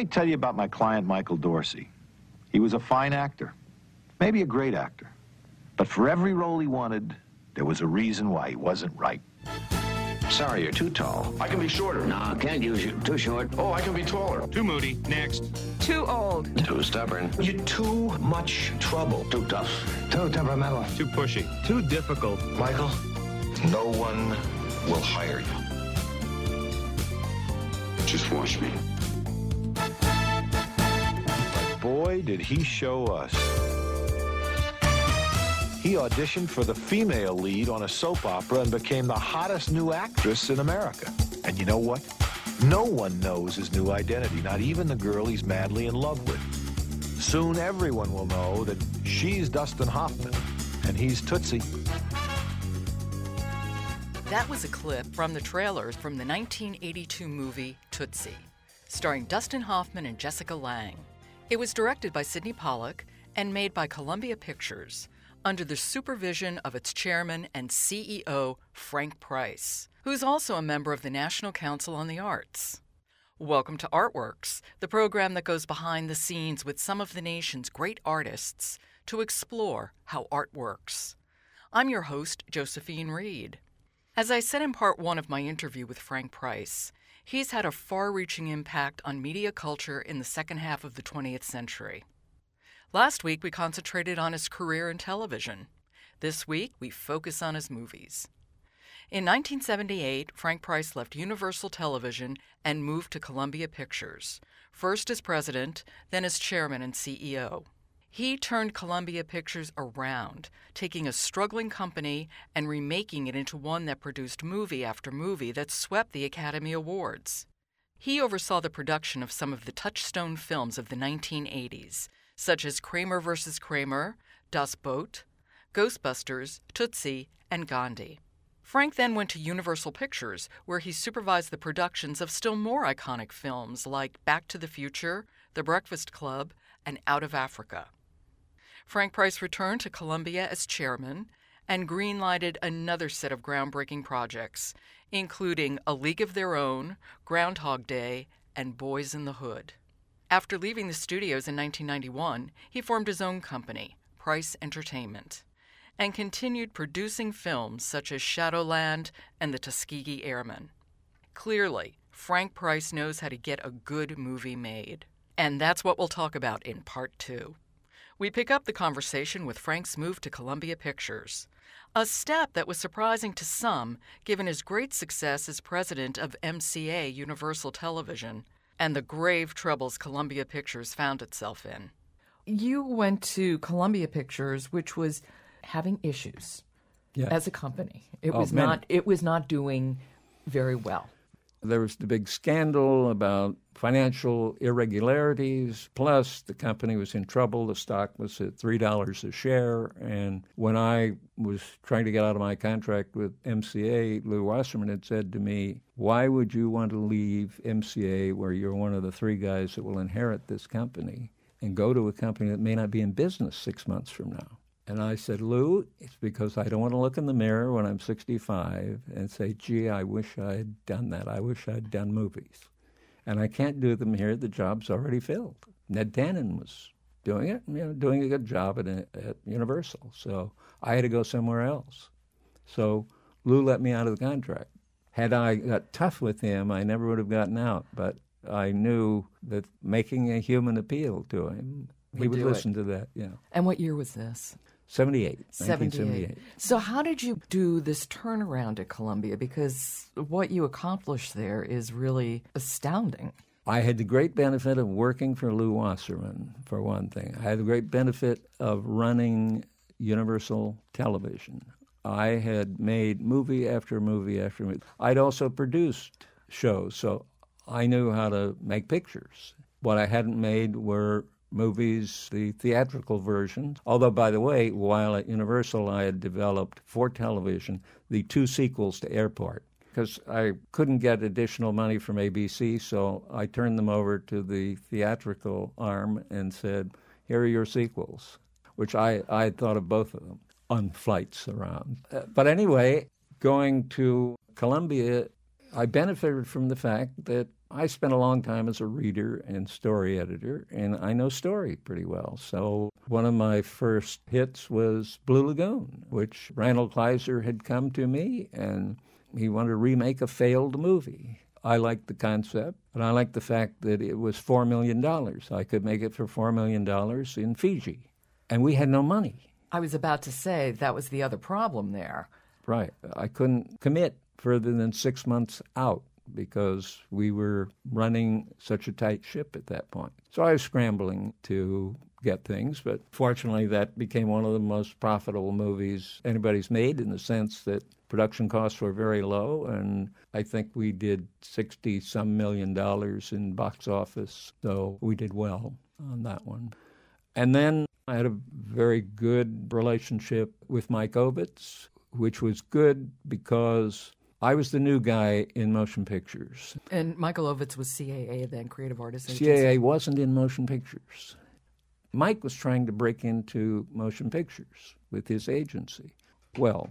me tell you about my client, Michael Dorsey. He was a fine actor, maybe a great actor. But for every role he wanted, there was a reason why he wasn't right. Sorry, you're too tall. I can be shorter. No, can't use you. Too short. Oh, I can be taller. Too moody. Next. Too old. Too stubborn. You're too much trouble. Too tough. Too temperamental. Too pushy. Too difficult. Michael, no one will hire you. Just watch me. Boy, did he show us. He auditioned for the female lead on a soap opera and became the hottest new actress in America. And you know what? No one knows his new identity, not even the girl he's madly in love with. Soon everyone will know that she's Dustin Hoffman and he's Tootsie. That was a clip from the trailers from the 1982 movie Tootsie, starring Dustin Hoffman and Jessica Lange. It was directed by Sydney Pollack and made by Columbia Pictures under the supervision of its chairman and CEO, Frank Price, who's also a member of the National Council on the Arts. Welcome to Artworks, the program that goes behind the scenes with some of the nation's great artists to explore how art works. I'm your host, Josephine Reed. As I said in part one of my interview with Frank Price, he's had a far reaching impact on media culture in the second half of the 20th century. Last week, we concentrated on his career in television. This week, we focus on his movies. In 1978, Frank Price left Universal Television and moved to Columbia Pictures, first as president, then as chairman and CEO. He turned Columbia Pictures around, taking a struggling company and remaking it into one that produced movie after movie that swept the Academy Awards. He oversaw the production of some of the touchstone films of the 1980s, such as Kramer vs. Kramer, Das Boot, Ghostbusters, Tootsie, and Gandhi. Frank then went to Universal Pictures, where he supervised the productions of still more iconic films like Back to the Future, The Breakfast Club, and Out of Africa. Frank Price returned to Columbia as chairman and greenlighted another set of groundbreaking projects, including A League of Their Own, Groundhog Day, and Boyz in the Hood. After leaving the studios in 1991, he formed his own company, Price Entertainment, and continued producing films such as Shadowland and The Tuskegee Airmen. Clearly, Frank Price knows how to get a good movie made. And that's what we'll talk about in part two. We pick up the conversation with Frank's move to Columbia Pictures, a step that was surprising to some given his great success as president of MCA Universal Television and the grave troubles Columbia Pictures found itself in. You went to Columbia Pictures, which was having issues Yeah. as a company. It Oh, was many. not it was not doing very well. There was the big scandal about financial irregularities. Plus, the company was in trouble. The stock was at $3 a share. And when I was trying to get out of my contract with MCA, Lew Wasserman had said to me, Why would you want to leave MCA, where you're one of the three guys that will inherit this company, and go to a company that may not be in business six months from now? And I said, Lew, it's because I don't want to look in the mirror when I'm 65 and say, gee, I wish I had done that. I wish I'd done movies. And I can't do them here. The job's already filled. Ned Tannen was doing it, you know, doing a good job at, at Universal. So I had to go somewhere else. So Lew let me out of the contract. Had I got tough with him, I never would have gotten out. But I knew that making a human appeal to him, he Would would do it. listen to that. Yeah. And what year was this? 78. 78. So how did you do this turnaround at Columbia because what you accomplished there is really astounding. I had the great benefit of working for Lew Wasserman, for one thing. I had the great benefit of running Universal Television. I had made movie after movie after movie. I'd also produced shows, so I knew how to make pictures. What I hadn't made were movies, the theatrical versions. Although, by the way, while at Universal, I had developed for television the two sequels to Airport because I couldn't get additional money from ABC, so I turned them over to the theatrical arm and said, "Here are your sequels," which I I had thought of both of them on flights around. Uh, but anyway, going to Columbia, I benefited from the fact that I spent a long time as a reader and story editor, and I know story pretty well. So one of my first hits was Blue Lagoon, which Randall Kleiser had come to me and he wanted to remake a failed movie. I liked the concept, and I liked the fact that it was $4 million. I could make it for $4 million in Fiji. And we had no money. I was about to say that was the other problem there. Right. I couldn't commit further than six months out because we were running such a tight ship at that point. So I was scrambling to get things, but fortunately, that became one of the most profitable movies anybody's made in the sense that production costs were very low, and I think we did 60 some million dollars in box office, so we did well on that one. And then I had a very good relationship with Mike Ovitz, which was good because I was the new guy in motion pictures. And Michael Ovitz was CAA then, Creative Artists Agency. CAA wasn't in motion pictures. Mike was trying to break into motion pictures with his agency. Well,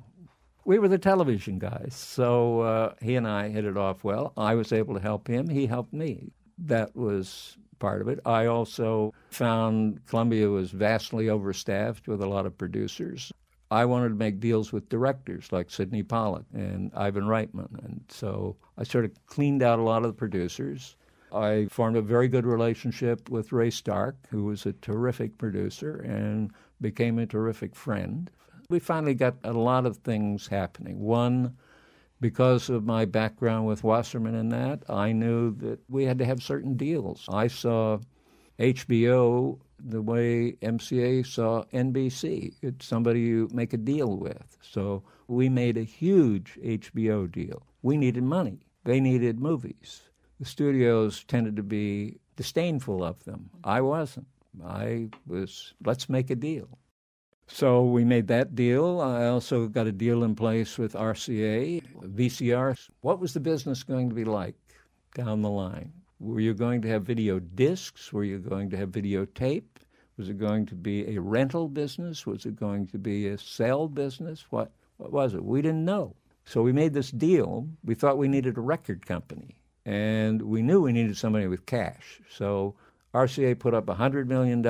we were the television guys, so uh, he and I hit it off well. I was able to help him, he helped me. That was part of it. I also found Columbia was vastly overstaffed with a lot of producers. I wanted to make deals with directors like Sydney Pollack and Ivan Reitman. And so I sort of cleaned out a lot of the producers. I formed a very good relationship with Ray Stark, who was a terrific producer and became a terrific friend. We finally got a lot of things happening. One, because of my background with Wasserman and that, I knew that we had to have certain deals. I saw HBO the way MCA saw NBC. It's somebody you make a deal with. So we made a huge HBO deal. We needed money, they needed movies. The studios tended to be disdainful of them. I wasn't. I was, let's make a deal. So we made that deal. I also got a deal in place with RCA, VCR. What was the business going to be like down the line? Were you going to have video discs? Were you going to have videotape? Was it going to be a rental business? Was it going to be a sale business? What, what was it? We didn't know. So we made this deal. We thought we needed a record company, and we knew we needed somebody with cash. So RCA put up $100 million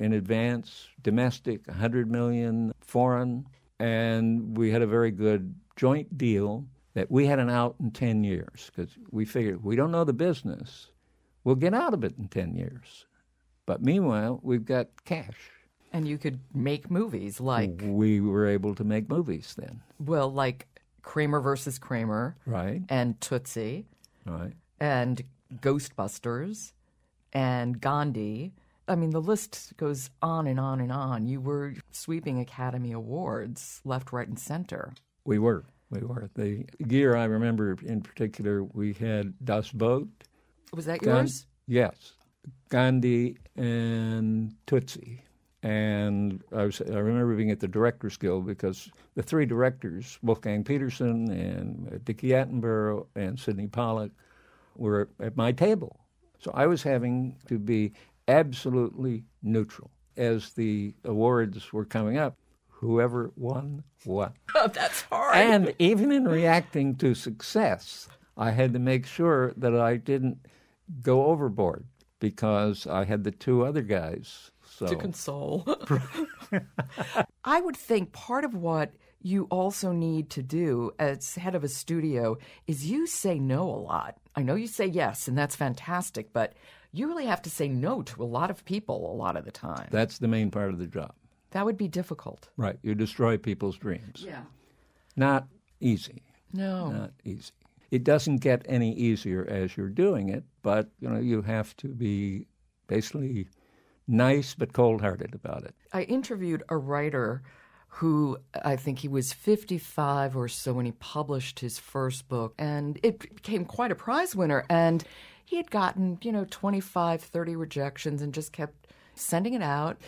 in advance, domestic, 100 million foreign, and we had a very good joint deal that we had an out in 10 years because we figured we don't know the business, we'll get out of it in 10 years. But meanwhile, we've got cash. And you could make movies like. We were able to make movies then. Well, like Kramer versus Kramer. Right. And Tootsie. Right. And Ghostbusters. And Gandhi. I mean, the list goes on and on and on. You were sweeping Academy Awards left, right, and center. We were. We were. The gear I remember in particular, we had Das Boot. Was that yours? Yes. Gandhi and Tootsie. And I, was, I remember being at the Directors Guild because the three directors, Wolfgang Petersen and uh, Dickie Attenborough and Sydney Pollack, were at my table. So I was having to be absolutely neutral. As the awards were coming up, whoever won, won. Oh, that's hard. And even in reacting to success, I had to make sure that I didn't go overboard because I had the two other guys. So. To console. I would think part of what you also need to do as head of a studio is you say no a lot. I know you say yes, and that's fantastic, but you really have to say no to a lot of people a lot of the time. That's the main part of the job. That would be difficult. Right. You destroy people's dreams. Yeah. Not easy. No. Not easy. It doesn't get any easier as you're doing it, but you know you have to be basically nice but cold-hearted about it. I interviewed a writer who I think he was 55 or so when he published his first book and it became quite a prize winner and he had gotten, you know, 25, 30 rejections and just kept sending it out.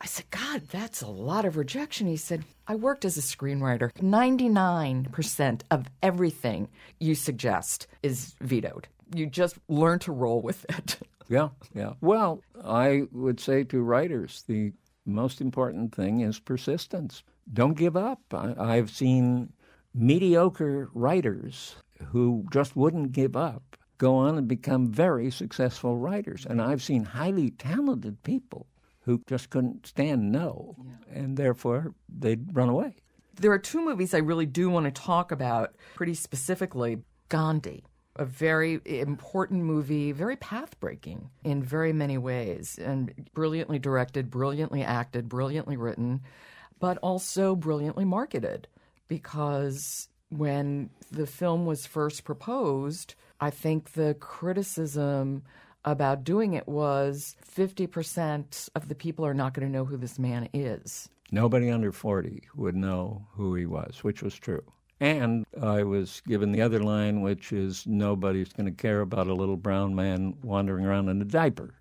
I said, God, that's a lot of rejection. He said, I worked as a screenwriter. 99% of everything you suggest is vetoed. You just learn to roll with it. Yeah, yeah. Well, I would say to writers, the most important thing is persistence. Don't give up. I, have seen mediocre writers who just wouldn't give up go on and become very successful writers. And I've seen highly talented people who just couldn't stand no, yeah. and therefore they'd run away. There are two movies I really do want to talk about pretty specifically Gandhi, a very important movie, very path breaking in very many ways, and brilliantly directed, brilliantly acted, brilliantly written, but also brilliantly marketed because when the film was first proposed, I think the criticism about doing it was 50% of the people are not going to know who this man is. Nobody under 40 would know who he was, which was true. And I was given the other line, which is nobody's going to care about a little brown man wandering around in a diaper.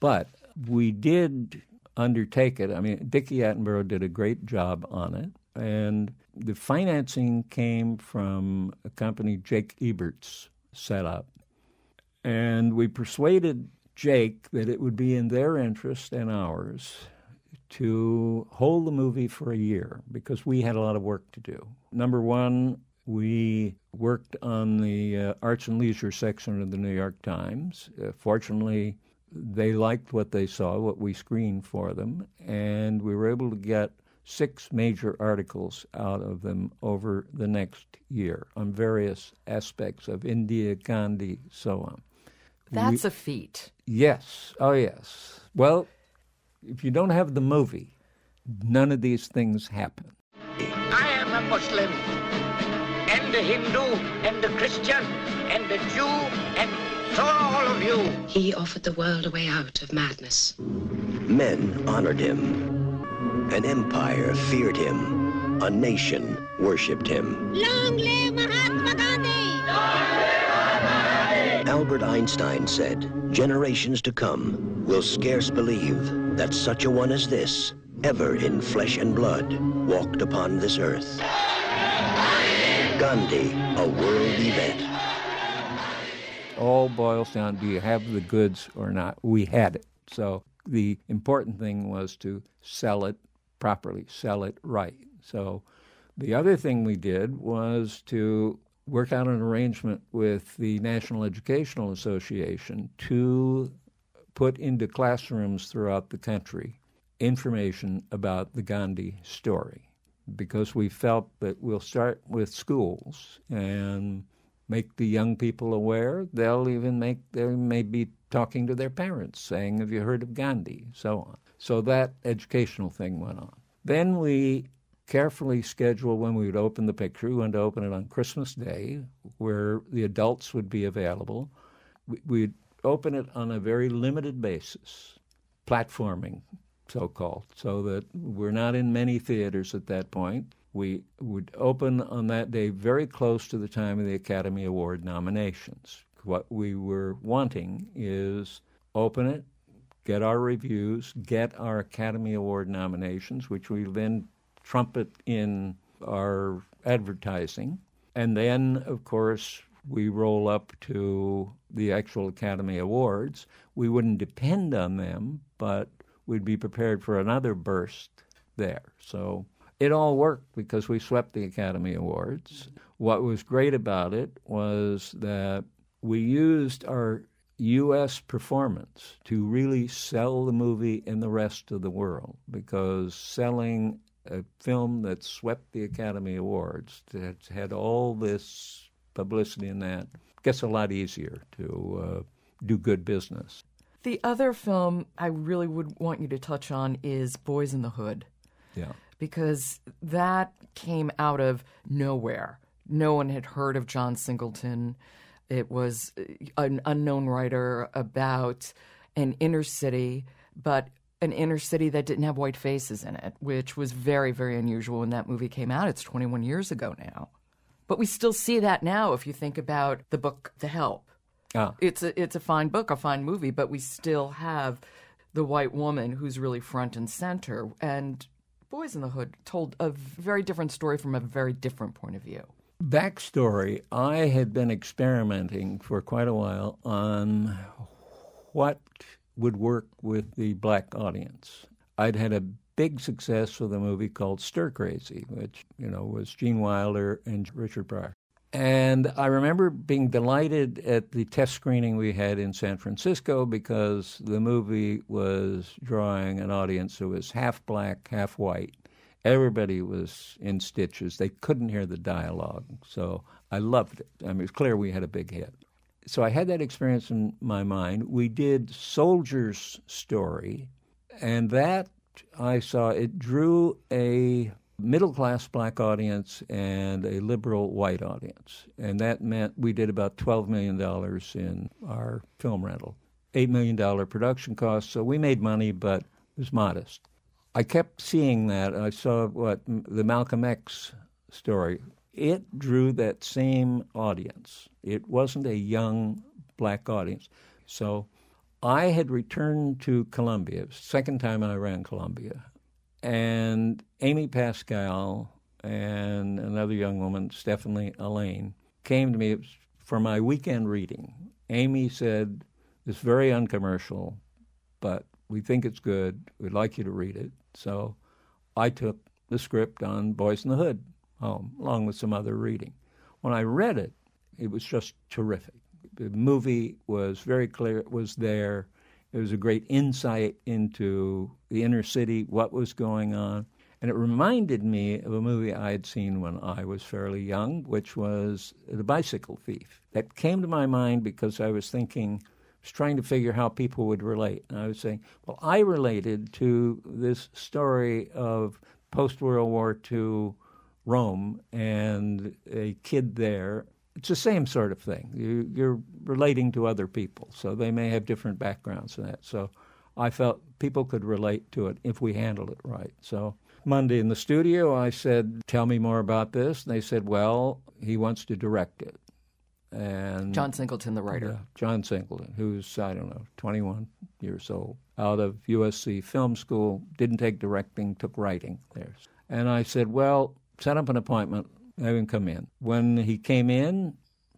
But we did undertake it. I mean, Dickie Attenborough did a great job on it. And the financing came from a company Jake Eberts set up. And we persuaded Jake that it would be in their interest and ours to hold the movie for a year because we had a lot of work to do. Number one, we worked on the uh, arts and leisure section of the New York Times. Uh, fortunately, they liked what they saw, what we screened for them, and we were able to get six major articles out of them over the next year on various aspects of India, Gandhi, so on. That's we, a feat. Yes. Oh, yes. Well, if you don't have the movie, none of these things happen. I am a Muslim, and a Hindu, and a Christian, and a Jew, and so are all of you. He offered the world a way out of madness. Men honored him. An empire feared him. A nation worshipped him. Long live Mahatma Albert Einstein said, generations to come will scarce believe that such a one as this, ever in flesh and blood, walked upon this earth. Gandhi, a world event. All boils down, do you have the goods or not? We had it. So the important thing was to sell it properly, sell it right. So the other thing we did was to work out an arrangement with the National Educational Association to put into classrooms throughout the country information about the Gandhi story because we felt that we'll start with schools and make the young people aware. They'll even make they may be talking to their parents, saying, "Have you heard of Gandhi?" So on. So that educational thing went on. Then we carefully schedule when we would open the picture. We wanted to open it on Christmas Day, where the adults would be available. We'd open it on a very limited basis, platforming, so called, so that we're not in many theaters at that point. We would open on that day very close to the time of the Academy Award nominations. What we were wanting is open it, get our reviews, get our Academy Award nominations, which we then trumpet in our advertising. And then, of course, we roll up to the actual Academy Awards. We wouldn't depend on them, but we'd be prepared for another burst there. So it all worked because we swept the Academy Awards. What was great about it was that we used our U.S. performance to really sell the movie in the rest of the world because selling a film that swept the Academy Awards, that had all this publicity in that, gets a lot easier to uh, do good business. The other film I really would want you to touch on is Boyz in the Hood. Yeah. Because that came out of nowhere. No one had heard of John Singleton. It was uh, an unknown writer about an inner city, but an inner city that didn't have white faces in it, which was very, very unusual when that movie came out. It's 21 years ago now. But we still see that now if you think about the book The Help. Oh. It's a it's a fine book, a fine movie, but we still have the white woman who's really front and center. And Boyz in the Hood told a very different story from a very different point of view. Backstory I had been experimenting for quite a while on what would work with the black audience. I'd had a big success with a movie called Stir Crazy, which, you know, was Gene Wilder and Richard Pryor. And I remember being delighted at the test screening we had in San Francisco because the movie was drawing an audience that was half black, half white. Everybody was in stitches. They couldn't hear the dialogue. So I loved it. I mean, it was clear we had a big hit. So I had that experience in my mind. We did Soldier's Story, and that I saw it drew a middle class black audience and a liberal white audience. And that meant we did about $12 million in our film rental, $8 million production costs. So we made money, but it was modest. I kept seeing that. I saw what the Malcolm X story. It drew that same audience. It wasn't a young black audience. So I had returned to Columbia, second time I ran Columbia, and Amy Pascal and another young woman, Stephanie Allain, came to me for my weekend reading. Amy said, It's very uncommercial, but we think it's good. We'd like you to read it. So I took the script on Boyz in the Hood home, along with some other reading. When I read it, it was just terrific. The movie was very clear, it was there. It was a great insight into the inner city, what was going on. And it reminded me of a movie I had seen when I was fairly young, which was The Bicycle Thief. That came to my mind because I was thinking, I was trying to figure how people would relate. And I was saying, well, I related to this story of post World War II Rome and a kid there it's the same sort of thing. You, you're relating to other people, so they may have different backgrounds in that. So I felt people could relate to it if we handled it right. So Monday in the studio, I said, "Tell me more about this." And they said, "Well, he wants to direct it." And John Singleton, the writer, yeah, John Singleton, who's I don't know, 21 years old, out of USC Film School, didn't take directing, took writing there. And I said, "Well, set up an appointment have him come in. When he came in,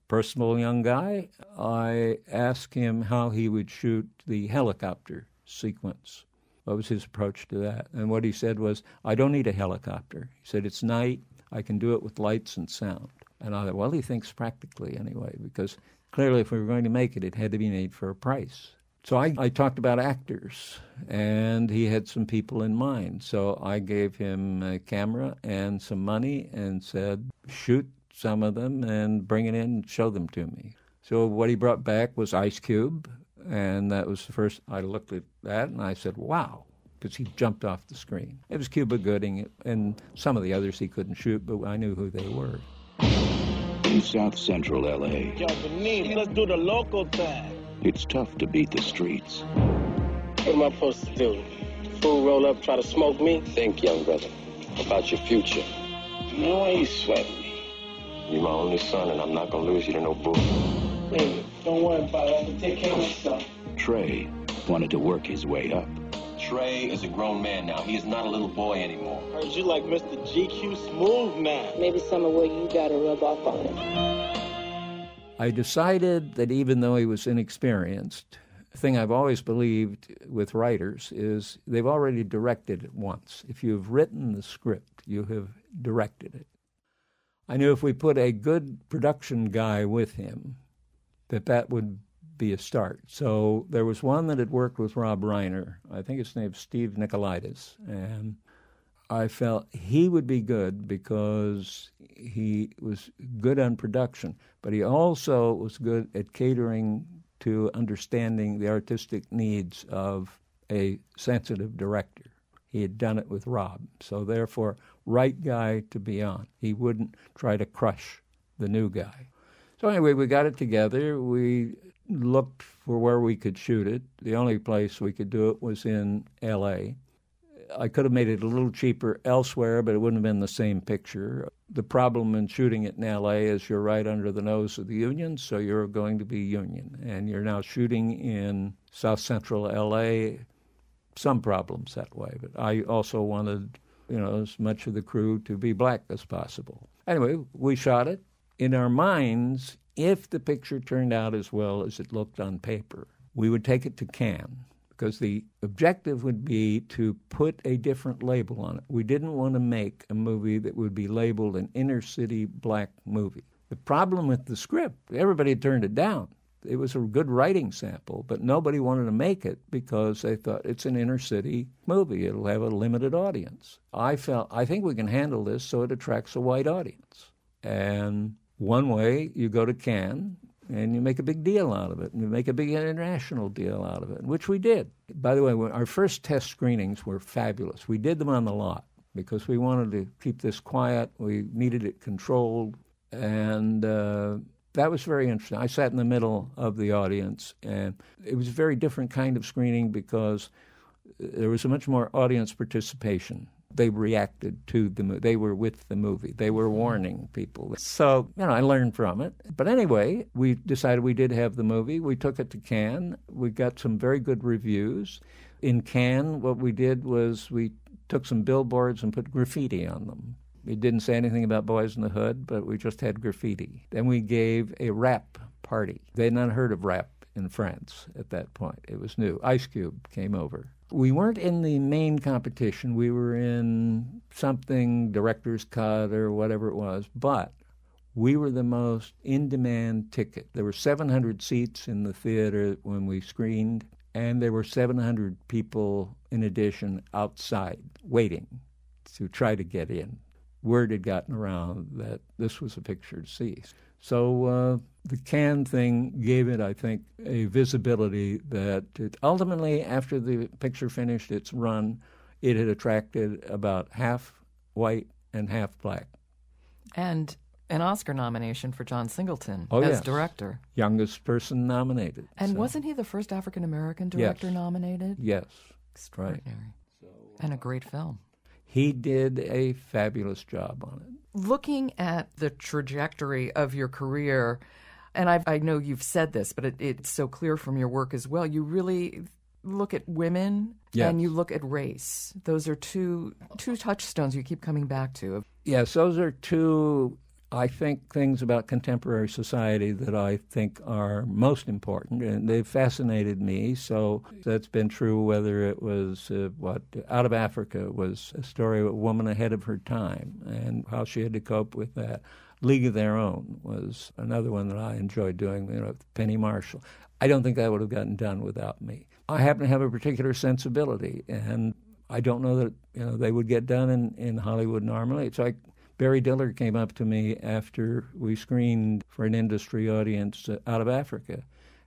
personal young guy, I asked him how he would shoot the helicopter sequence. What was his approach to that? And what he said was, I don't need a helicopter. He said, It's night. I can do it with lights and sound. And I thought, well, he thinks practically anyway, because clearly if we were going to make it, it had to be made for a price. So I, I talked about actors, and he had some people in mind. So I gave him a camera and some money and said, shoot some of them and bring it in and show them to me. So what he brought back was Ice Cube, and that was the first I looked at that and I said, wow, because he jumped off the screen. It was Cuba Gooding and some of the others he couldn't shoot, but I knew who they were. In South Central LA. Yo, Benito, let's do the local thing. It's tough to beat the streets. What am I supposed to do? Fool roll up, try to smoke me? Think, young brother, about your future. No, ain't sweating me. You're my only son, and I'm not gonna lose you to no bull. Hey, don't worry about it. I can take care of myself. Trey wanted to work his way up. Trey is a grown man now. He is not a little boy anymore. Heard you like Mr. GQ Smooth Man. Maybe some of what you gotta rub off on him. I decided that even though he was inexperienced, thing I've always believed with writers is they've already directed it once. If you've written the script, you have directed it. I knew if we put a good production guy with him, that that would be a start. So there was one that had worked with Rob Reiner. I think his name's Steve Nicolaides, and I felt he would be good because he was good on production, but he also was good at catering to understanding the artistic needs of a sensitive director. He had done it with Rob, so therefore, right guy to be on. He wouldn't try to crush the new guy. So anyway, we got it together. We looked for where we could shoot it. The only place we could do it was in L.A. I could have made it a little cheaper elsewhere, but it wouldn't have been the same picture. The problem in shooting it in LA is you're right under the nose of the union, so you're going to be union. And you're now shooting in South Central LA. Some problems that way, but I also wanted, you know, as much of the crew to be black as possible. Anyway, we shot it. In our minds, if the picture turned out as well as it looked on paper, we would take it to Cannes because the objective would be to put a different label on it. We didn't want to make a movie that would be labeled an inner city black movie. The problem with the script, everybody turned it down. It was a good writing sample, but nobody wanted to make it because they thought it's an inner city movie. It'll have a limited audience. I felt I think we can handle this so it attracts a white audience. And one way you go to Cannes and you make a big deal out of it, and you make a big international deal out of it, which we did. By the way, our first test screenings were fabulous. We did them on the lot because we wanted to keep this quiet. We needed it controlled, and uh, that was very interesting. I sat in the middle of the audience, and it was a very different kind of screening because there was a much more audience participation they reacted to the movie. They were with the movie. They were warning people. So, you know, I learned from it. But anyway, we decided we did have the movie. We took it to Cannes. We got some very good reviews. In Cannes, what we did was we took some billboards and put graffiti on them. We didn't say anything about Boyz in the Hood, but we just had graffiti. Then we gave a rap party. They had not heard of rap in France at that point. It was new. Ice Cube came over we weren't in the main competition. We were in something, director's cut or whatever it was, but we were the most in demand ticket. There were 700 seats in the theater when we screened, and there were 700 people in addition outside waiting to try to get in. Word had gotten around that this was a picture to see. So uh, the Cannes thing gave it, I think, a visibility that it, ultimately, after the picture finished its run, it had attracted about half white and half black. And an Oscar nomination for John Singleton oh, as yes. director. Youngest person nominated. And so. wasn't he the first African American director yes. nominated? Yes. Extraordinary. Right. So, and a great film. He did a fabulous job on it looking at the trajectory of your career, and I've, i know you've said this, but it, it's so clear from your work as well. You really look at women yes. and you look at race. Those are two two touchstones you keep coming back to. Yes, those are two I think things about contemporary society that I think are most important, and they've fascinated me. So that's been true whether it was uh, what Out of Africa was a story of a woman ahead of her time and how she had to cope with that. League of Their Own was another one that I enjoyed doing, you know, Penny Marshall. I don't think that would have gotten done without me. I happen to have a particular sensibility, and I don't know that you know they would get done in, in Hollywood normally. It's like Barry Diller came up to me after we screened for an industry audience uh, out of Africa.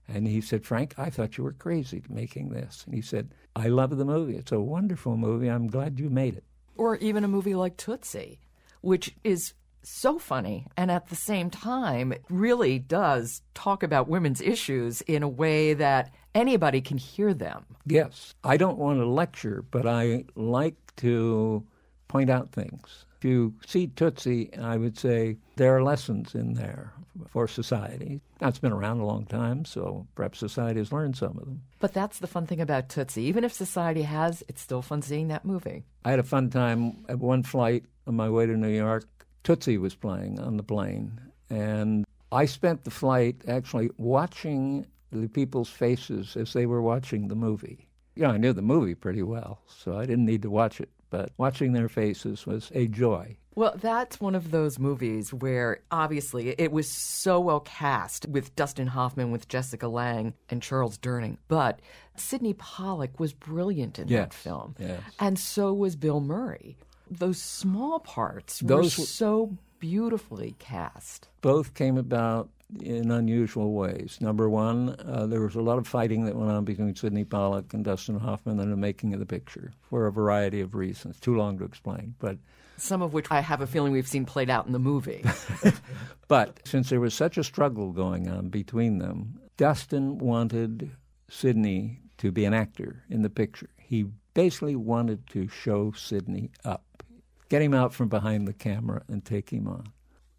And he said, Frank, I thought you were crazy making this. And he said, I love the movie. It's a wonderful movie. I'm glad you made it. Or even a movie like Tootsie, which is so funny and at the same time really does talk about women's issues in a way that anybody can hear them. Yes. I don't want to lecture, but I like to point out things you see Tootsie, I would say there are lessons in there for society. That's been around a long time, so perhaps society has learned some of them. But that's the fun thing about Tootsie. Even if society has, it's still fun seeing that movie. I had a fun time at one flight on my way to New York. Tootsie was playing on the plane, and I spent the flight actually watching the people's faces as they were watching the movie. Yeah, I knew the movie pretty well, so I didn't need to watch it but watching their faces was a joy. Well, that's one of those movies where obviously it was so well cast with Dustin Hoffman, with Jessica Lange, and Charles Durning. But Sydney Pollack was brilliant in yes, that film. Yes. And so was Bill Murray. Those small parts those were so beautifully cast. Both came about in unusual ways. Number one, uh, there was a lot of fighting that went on between Sydney Pollack and Dustin Hoffman in the making of the picture for a variety of reasons. Too long to explain, but some of which I have a feeling we've seen played out in the movie. but since there was such a struggle going on between them, Dustin wanted Sydney to be an actor in the picture. He basically wanted to show Sydney up, get him out from behind the camera and take him on.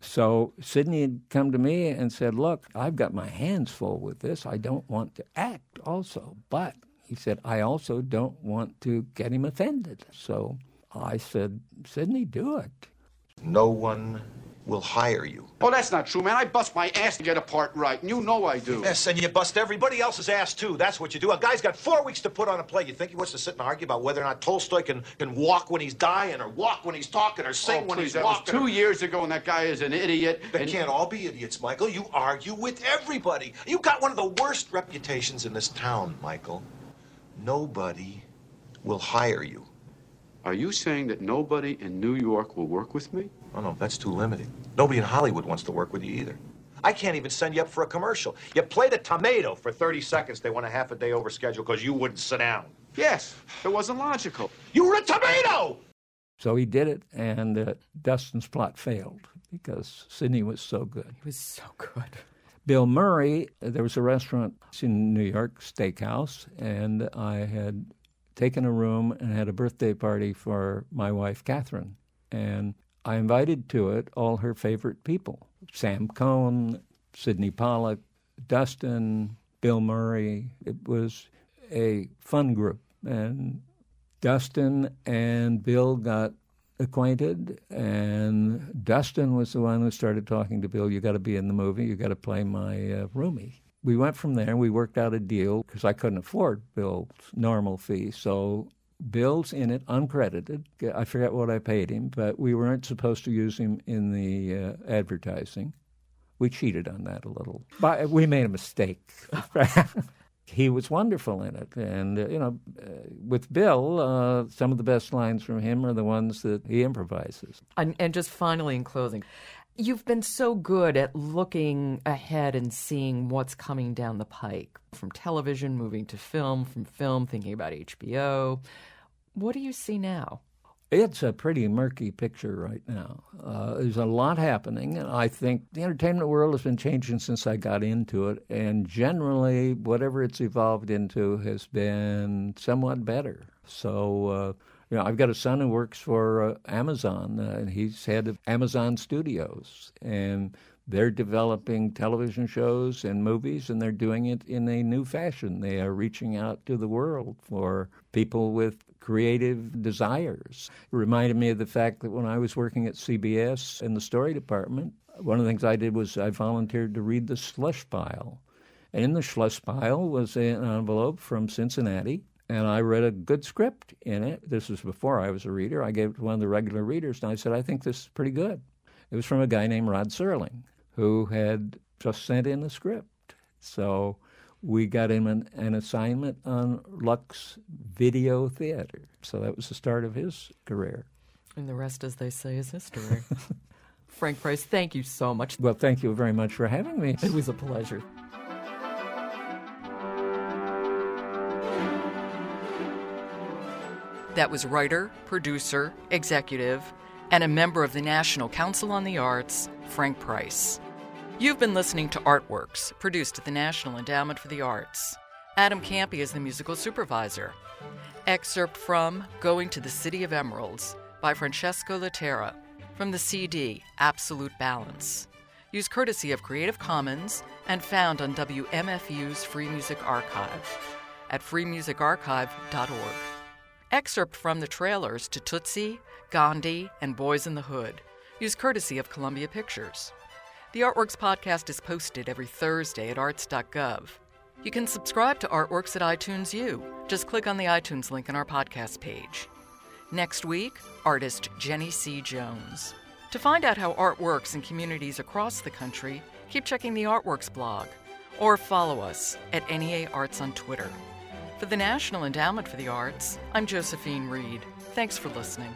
So Sydney had come to me and said, Look, I've got my hands full with this. I don't want to act also. But he said, I also don't want to get him offended. So I said, Sydney, do it. No one will hire you. Oh, that's not true, man. I bust my ass to get a part right, and you know I do. Yes, and you bust everybody else's ass too. That's what you do. A guy's got four weeks to put on a play. You think he wants to sit and argue about whether or not Tolstoy can, can walk when he's dying, or walk when he's talking, or sing oh, when please, he's that walking? was two years ago, and that guy is an idiot. They and- can't all be idiots, Michael. You argue with everybody. You got one of the worst reputations in this town, Michael. Nobody will hire you. Are you saying that nobody in New York will work with me? Oh, no, that's too limiting. Nobody in Hollywood wants to work with you either. I can't even send you up for a commercial. You played a tomato for 30 seconds. They went a half a day over schedule because you wouldn't sit down. Yes, it wasn't logical. You were a tomato! So he did it, and uh, Dustin's plot failed because Sydney was so good. He was so good. Bill Murray, there was a restaurant in New York, Steakhouse, and I had taken a room and had a birthday party for my wife, Catherine. And I invited to it all her favorite people Sam Cohn, Sydney Pollack, Dustin, Bill Murray. It was a fun group. And Dustin and Bill got acquainted, and Dustin was the one who started talking to Bill. You got to be in the movie. You got to play my uh, roomie. We went from there. We worked out a deal because I couldn't afford Bill's normal fee. So Bill's in it, uncredited. I forget what I paid him, but we weren't supposed to use him in the uh, advertising. We cheated on that a little. But we made a mistake. he was wonderful in it. And, uh, you know, uh, with Bill, uh, some of the best lines from him are the ones that he improvises. And, and just finally, in closing, you've been so good at looking ahead and seeing what's coming down the pike from television, moving to film, from film, thinking about HBO. What do you see now? It's a pretty murky picture right now. Uh, there's a lot happening, and I think the entertainment world has been changing since I got into it. And generally, whatever it's evolved into has been somewhat better. So, uh, you know, I've got a son who works for uh, Amazon, uh, and he's head of Amazon Studios, and they're developing television shows and movies, and they're doing it in a new fashion. They are reaching out to the world for people with creative desires. It reminded me of the fact that when I was working at CBS in the story department, one of the things I did was I volunteered to read the slush pile. And in the slush pile was an envelope from Cincinnati, and I read a good script in it. This was before I was a reader. I gave it to one of the regular readers, and I said, I think this is pretty good. It was from a guy named Rod Serling, who had just sent in a script. So we got him an, an, assignment on Lux Video Theater. So that was the start of his career. And the rest, as they say, is history. Frank Price, thank you so much. Well, thank you very much for having me. It was a pleasure. That was writer, producer, executive, and a member of the National Council on the Arts, Frank Price. You've been listening to Artworks, produced at the National Endowment for the Arts. Adam Kampe is the musical supervisor. Excerpt from Going to the City of Emeralds by Francesco Laterra from the CD Absolute Balance. Used courtesy of Creative Commons and found on WMFU's Free Music Archive at freemusicarchive.org. Excerpt from the trailers to Tootsie, Gandhi, and Boyz in the Hood. Used courtesy of Columbia Pictures. The Artworks podcast is posted every Thursday at arts.gov. You can subscribe to Artworks at iTunes U. Just click on the iTunes link in our podcast page. Next week, artist Jennie C. Jones. To find out how art works in communities across the country, keep checking the Artworks blog or follow us at NEA Arts on Twitter. For the National Endowment for the Arts, I'm Josephine Reed. Thanks for listening.